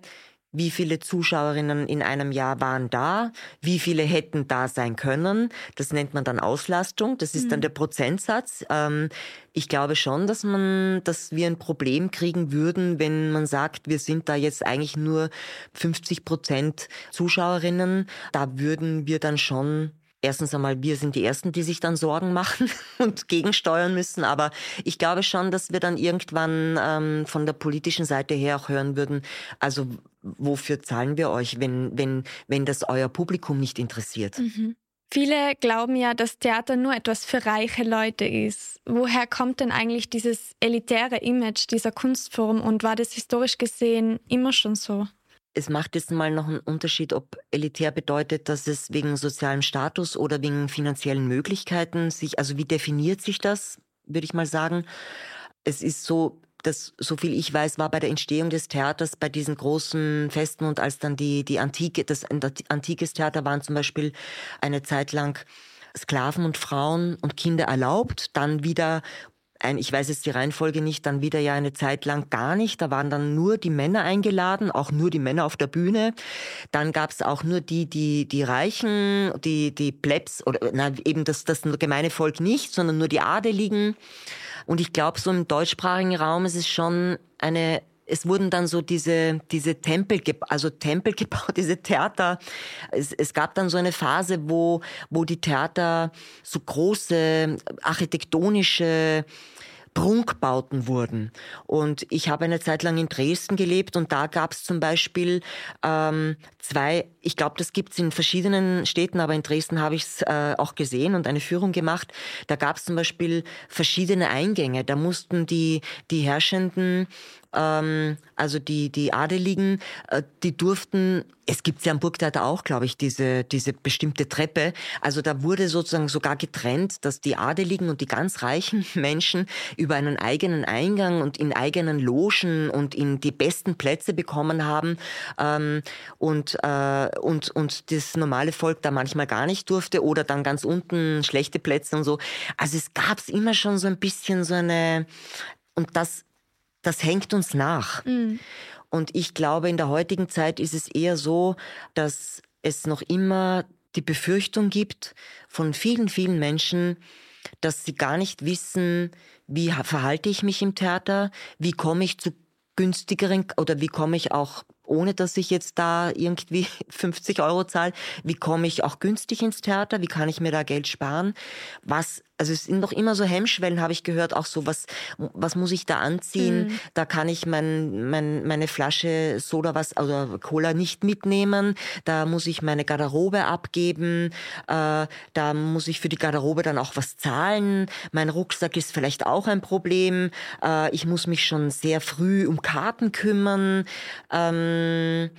wie viele Zuschauerinnen in einem Jahr waren da, wie viele hätten da sein können. Das nennt man dann Auslastung, das ist mhm. dann der Prozentsatz. Ähm, ich glaube schon, dass man, dass wir ein Problem kriegen würden, wenn man sagt, wir sind da jetzt eigentlich nur 50 Prozent Zuschauerinnen. Da würden wir dann schon Erstens einmal, wir sind die Ersten, die sich dann Sorgen machen und gegensteuern müssen. Aber ich glaube schon, dass wir dann irgendwann ähm, von der politischen Seite her auch hören würden, also wofür zahlen wir euch, wenn, wenn, wenn das euer Publikum nicht interessiert? Mhm. Viele glauben ja, dass Theater nur etwas für reiche Leute ist. Woher kommt denn eigentlich dieses elitäre Image dieser Kunstform und war das historisch gesehen immer schon so? Es macht jetzt mal noch einen Unterschied, ob elitär bedeutet, dass es wegen sozialem Status oder wegen finanziellen Möglichkeiten sich, also wie definiert sich das, würde ich mal sagen. Es ist so, dass, so viel ich weiß, war bei der Entstehung des Theaters bei diesen großen Festen und als dann die, die Antike, das antikes Theater waren zum Beispiel eine Zeit lang Sklaven und Frauen und Kinder erlaubt, dann wieder ein, ich weiß jetzt die Reihenfolge nicht, dann wieder ja eine Zeit lang gar nicht. Da waren dann nur die Männer eingeladen, auch nur die Männer auf der Bühne. Dann gab es auch nur die, die, die Reichen, die, die Plebs oder na, eben das, das gemeine Volk nicht, sondern nur die Adeligen. Und ich glaube, so im deutschsprachigen Raum ist es schon eine es wurden dann so diese, diese Tempel, also Tempel gebaut, diese Theater. Es, es gab dann so eine Phase, wo, wo die Theater so große architektonische Prunkbauten wurden. Und ich habe eine Zeit lang in Dresden gelebt und da gab es zum Beispiel ähm, zwei, ich glaube, das gibt es in verschiedenen Städten, aber in Dresden habe ich es äh, auch gesehen und eine Führung gemacht. Da gab es zum Beispiel verschiedene Eingänge. Da mussten die, die Herrschenden ähm, also die, die Adeligen, äh, die durften, es gibt ja am Burgtheater auch, glaube ich, diese, diese bestimmte Treppe. Also da wurde sozusagen sogar getrennt, dass die Adeligen und die ganz reichen Menschen über einen eigenen Eingang und in eigenen Logen und in die besten Plätze bekommen haben ähm, und, äh, und, und das normale Volk da manchmal gar nicht durfte oder dann ganz unten schlechte Plätze und so. Also es gab es immer schon so ein bisschen so eine, und das das hängt uns nach. Mhm. Und ich glaube, in der heutigen Zeit ist es eher so, dass es noch immer die Befürchtung gibt von vielen, vielen Menschen, dass sie gar nicht wissen, wie verhalte ich mich im Theater, wie komme ich zu günstigeren oder wie komme ich auch ohne dass ich jetzt da irgendwie 50 Euro zahle, wie komme ich auch günstig ins Theater, wie kann ich mir da Geld sparen, was also es sind noch immer so Hemmschwellen, habe ich gehört, auch so, was, was muss ich da anziehen? Mhm. Da kann ich mein, mein, meine Flasche Soda was oder Cola nicht mitnehmen. Da muss ich meine Garderobe abgeben. Äh, da muss ich für die Garderobe dann auch was zahlen. Mein Rucksack ist vielleicht auch ein Problem. Äh, ich muss mich schon sehr früh um Karten kümmern. Ähm,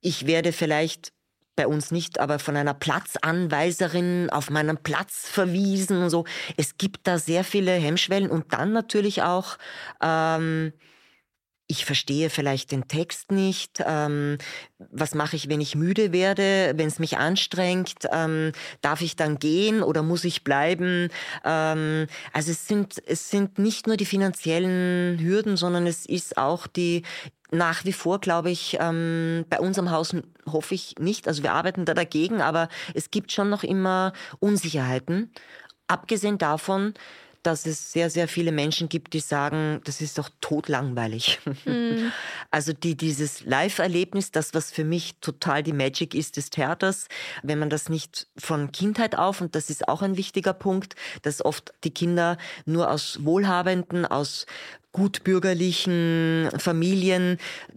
ich werde vielleicht bei uns nicht, aber von einer Platzanweiserin auf meinen Platz verwiesen und so. Es gibt da sehr viele Hemmschwellen und dann natürlich auch, ähm, ich verstehe vielleicht den Text nicht. Ähm, was mache ich, wenn ich müde werde, wenn es mich anstrengt? Ähm, darf ich dann gehen oder muss ich bleiben? Ähm, also es sind, es sind nicht nur die finanziellen Hürden, sondern es ist auch die nach wie vor, glaube ich, ähm, bei unserem Haus hoffe ich nicht. Also wir arbeiten da dagegen, aber es gibt schon noch immer Unsicherheiten. Abgesehen davon, dass es sehr, sehr viele Menschen gibt, die sagen, das ist doch totlangweilig. Mhm. Also die, dieses Live-Erlebnis, das, was für mich total die Magic ist des Theaters, wenn man das nicht von Kindheit auf, und das ist auch ein wichtiger Punkt, dass oft die Kinder nur aus wohlhabenden, aus gutbürgerlichen Familien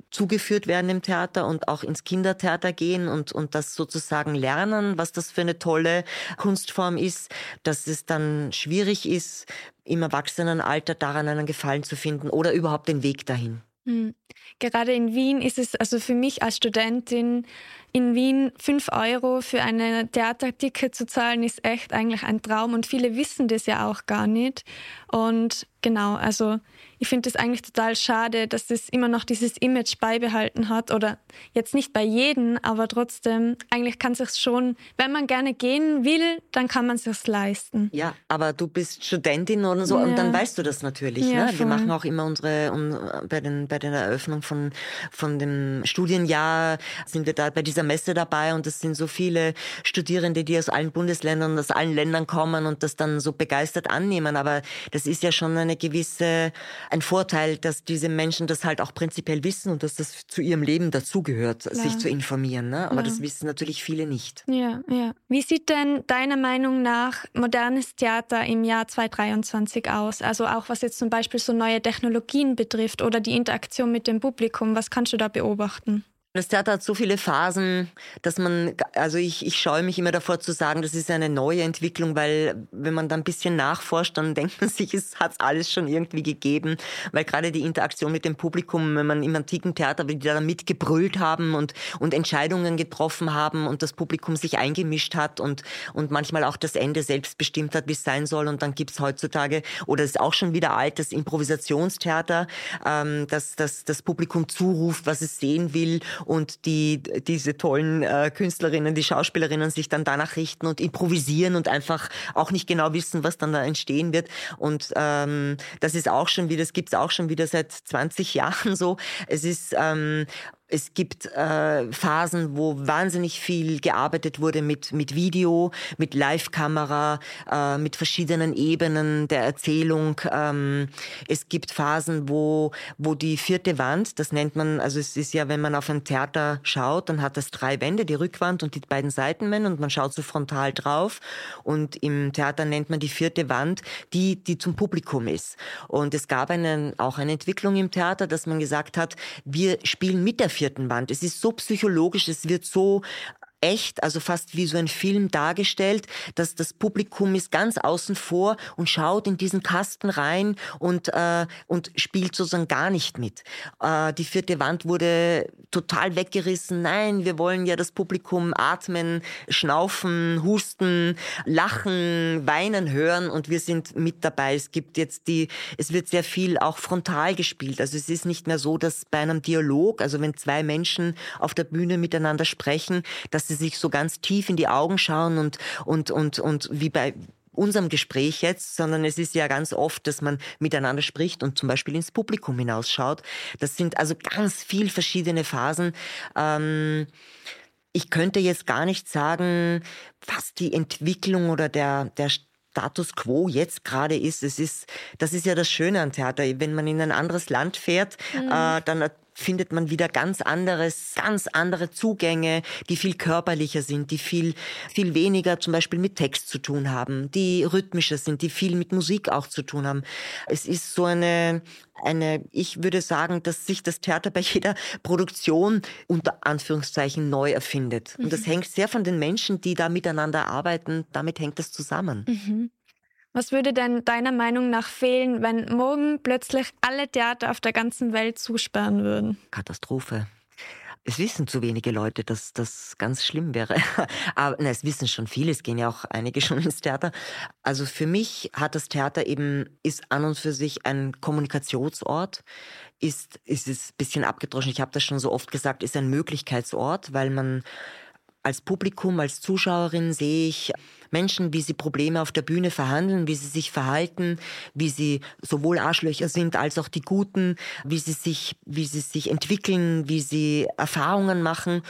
zugeführt werden im Theater und auch ins Kindertheater gehen und, und das sozusagen lernen, was das für eine tolle Kunstform ist, dass es dann schwierig ist, im Erwachsenenalter daran einen Gefallen zu finden oder überhaupt den Weg dahin. Hm. Gerade in Wien ist es also für mich als Studentin in Wien fünf Euro für eine Theaterticket zu zahlen, ist echt eigentlich ein Traum und viele wissen das ja auch gar nicht. Und genau, also ich finde es eigentlich total schade, dass es immer noch dieses Image beibehalten hat oder jetzt nicht bei jedem, aber trotzdem, eigentlich kann es schon, wenn man gerne gehen will, dann kann man es sich leisten. Ja, aber du bist Studentin oder so ja. und dann weißt du das natürlich. Ja, ne? Wir machen auch immer unsere, um, bei, den, bei der Eröffnung von, von dem Studienjahr sind wir da bei dieser Messe dabei und es sind so viele Studierende, die aus allen Bundesländern, aus allen Ländern kommen und das dann so begeistert annehmen. Aber das ist ja schon eine gewisse ein Vorteil, dass diese Menschen das halt auch prinzipiell wissen und dass das zu ihrem Leben dazugehört, sich zu informieren. Ne? Aber ja. das wissen natürlich viele nicht. Ja, ja. Wie sieht denn deiner Meinung nach modernes Theater im Jahr 2023 aus? Also auch was jetzt zum Beispiel so neue Technologien betrifft oder die Interaktion mit dem Publikum. Was kannst du da beobachten? Das Theater hat so viele Phasen, dass man, also ich, ich scheue mich immer davor zu sagen, das ist eine neue Entwicklung, weil wenn man da ein bisschen nachforscht, dann denkt man sich, es hat alles schon irgendwie gegeben, weil gerade die Interaktion mit dem Publikum, wenn man im antiken Theater, die da mitgebrüllt haben und, und Entscheidungen getroffen haben und das Publikum sich eingemischt hat und, und manchmal auch das Ende selbst bestimmt hat, wie es sein soll. Und dann gibt's heutzutage, oder es ist auch schon wieder alt, das Improvisationstheater, ähm, dass, dass das Publikum zuruft, was es sehen will und die, diese tollen äh, Künstlerinnen, die Schauspielerinnen sich dann danach richten und improvisieren und einfach auch nicht genau wissen, was dann da entstehen wird. Und ähm, das ist auch schon wieder, das gibt's auch schon wieder seit 20 Jahren so. Es ist ähm, es gibt äh, Phasen, wo wahnsinnig viel gearbeitet wurde mit, mit Video, mit Live-Kamera, äh, mit verschiedenen Ebenen der Erzählung. Ähm, es gibt Phasen, wo, wo die vierte Wand, das nennt man, also es ist ja, wenn man auf ein Theater schaut, dann hat das drei Wände, die Rückwand und die beiden Seitenwände und man schaut so frontal drauf. Und im Theater nennt man die vierte Wand, die, die zum Publikum ist. Und es gab eine, auch eine Entwicklung im Theater, dass man gesagt hat, wir spielen mit der vierten Wand. Es ist so psychologisch, es wird so echt, also fast wie so ein Film dargestellt, dass das Publikum ist ganz außen vor und schaut in diesen Kasten rein und, äh, und spielt sozusagen gar nicht mit. Äh, die vierte Wand wurde total weggerissen. Nein, wir wollen ja das Publikum atmen, schnaufen, husten, lachen, weinen hören und wir sind mit dabei. Es gibt jetzt die, es wird sehr viel auch frontal gespielt. Also es ist nicht mehr so, dass bei einem Dialog, also wenn zwei Menschen auf der Bühne miteinander sprechen, dass sie sich so ganz tief in die Augen schauen und, und, und, und wie bei unserem Gespräch jetzt, sondern es ist ja ganz oft, dass man miteinander spricht und zum Beispiel ins Publikum hinausschaut. Das sind also ganz viel verschiedene Phasen. Ähm, ich könnte jetzt gar nicht sagen, was die Entwicklung oder der, der Status quo jetzt gerade ist. Es ist, das ist ja das Schöne an Theater. Wenn man in ein anderes Land fährt, mhm. äh, dann findet man wieder ganz anderes, ganz andere Zugänge, die viel körperlicher sind, die viel, viel weniger zum Beispiel mit Text zu tun haben, die rhythmischer sind, die viel mit Musik auch zu tun haben. Es ist so eine, eine, ich würde sagen, dass sich das Theater bei jeder Produktion unter Anführungszeichen neu erfindet. Und das mhm. hängt sehr von den Menschen, die da miteinander arbeiten, damit hängt das zusammen. Mhm. Was würde denn deiner Meinung nach fehlen, wenn morgen plötzlich alle Theater auf der ganzen Welt zusperren würden? Katastrophe. Es wissen zu wenige Leute, dass das ganz schlimm wäre. Aber na, es wissen schon viele, es gehen ja auch einige schon ins Theater. Also für mich hat das Theater eben, ist an und für sich ein Kommunikationsort, ist, ist es ein bisschen abgedroschen, ich habe das schon so oft gesagt, ist ein Möglichkeitsort, weil man als Publikum, als Zuschauerin sehe ich Menschen, wie sie Probleme auf der Bühne verhandeln, wie sie sich verhalten, wie sie sowohl Arschlöcher sind als auch die Guten, wie sie sich, wie sie sich entwickeln, wie sie Erfahrungen machen.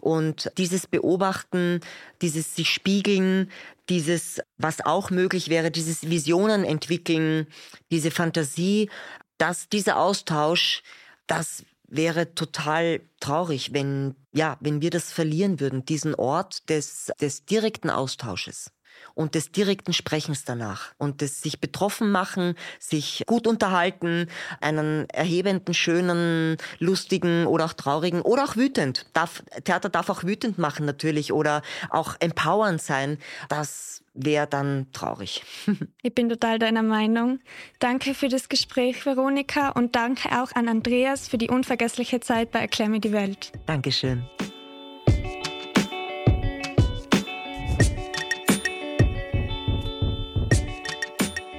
Und dieses Beobachten, dieses sich spiegeln, dieses, was auch möglich wäre, dieses Visionen entwickeln, diese Fantasie, dass dieser Austausch, das wäre total traurig, wenn, ja, wenn wir das verlieren würden, diesen Ort des, des direkten Austausches und des direkten Sprechens danach und des sich betroffen machen, sich gut unterhalten, einen erhebenden, schönen, lustigen oder auch traurigen oder auch wütend. Darf, Theater darf auch wütend machen natürlich oder auch empowernd sein. Das wäre dann traurig. ich bin total deiner Meinung. Danke für das Gespräch, Veronika, und danke auch an Andreas für die unvergessliche Zeit bei Erklär mir die Welt. Dankeschön.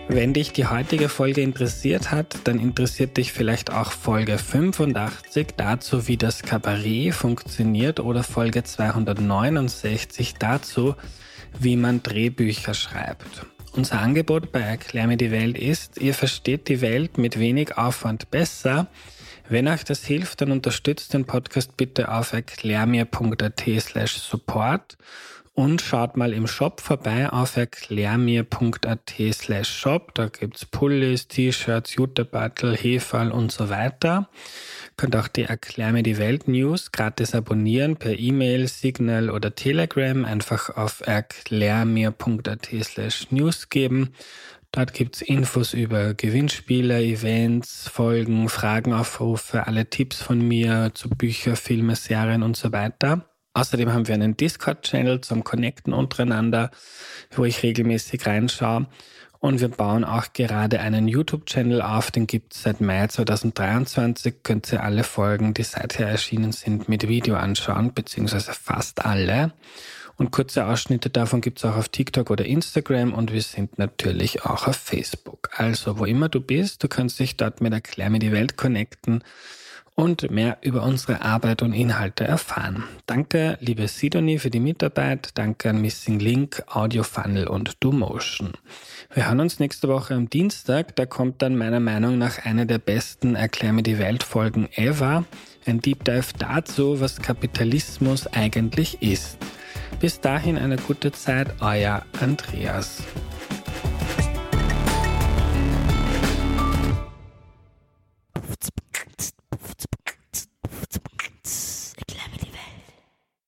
Wenn dich die heutige Folge interessiert hat, dann interessiert dich vielleicht auch Folge 85 dazu, wie das Kabarett funktioniert oder Folge 269 dazu, wie man Drehbücher schreibt. Unser Angebot bei Erklär mir die Welt ist, ihr versteht die Welt mit wenig Aufwand besser. Wenn euch das hilft, dann unterstützt den Podcast bitte auf erklärmir.at slash support und schaut mal im Shop vorbei auf erklärmir.at slash shop. Da gibt's Pullis, T-Shirts, Jutebeutel, Hefall und so weiter könnt auch die Erklär mir die Welt News gratis abonnieren per E-Mail, Signal oder Telegram. Einfach auf erklärmir.at slash news geben. Dort gibt es Infos über Gewinnspiele, Events, Folgen, Fragenaufrufe, alle Tipps von mir zu Büchern, Filmen, Serien und so weiter. Außerdem haben wir einen Discord-Channel zum Connecten untereinander, wo ich regelmäßig reinschaue. Und wir bauen auch gerade einen YouTube-Channel auf, den gibt es seit Mai 2023. Könnt ihr alle Folgen, die seither erschienen sind, mit Video anschauen, beziehungsweise fast alle. Und kurze Ausschnitte davon gibt es auch auf TikTok oder Instagram und wir sind natürlich auch auf Facebook. Also, wo immer du bist, du kannst dich dort mit Erklär mir die Welt connecten und mehr über unsere Arbeit und Inhalte erfahren. Danke, liebe Sidonie, für die Mitarbeit. Danke an Missing Link, Audio Funnel und DoMotion. Wir hören uns nächste Woche am Dienstag. Da kommt dann meiner Meinung nach eine der besten Erklär mir die Welt Folgen ever. Ein Deep Dive dazu, was Kapitalismus eigentlich ist. Bis dahin eine gute Zeit, euer Andreas.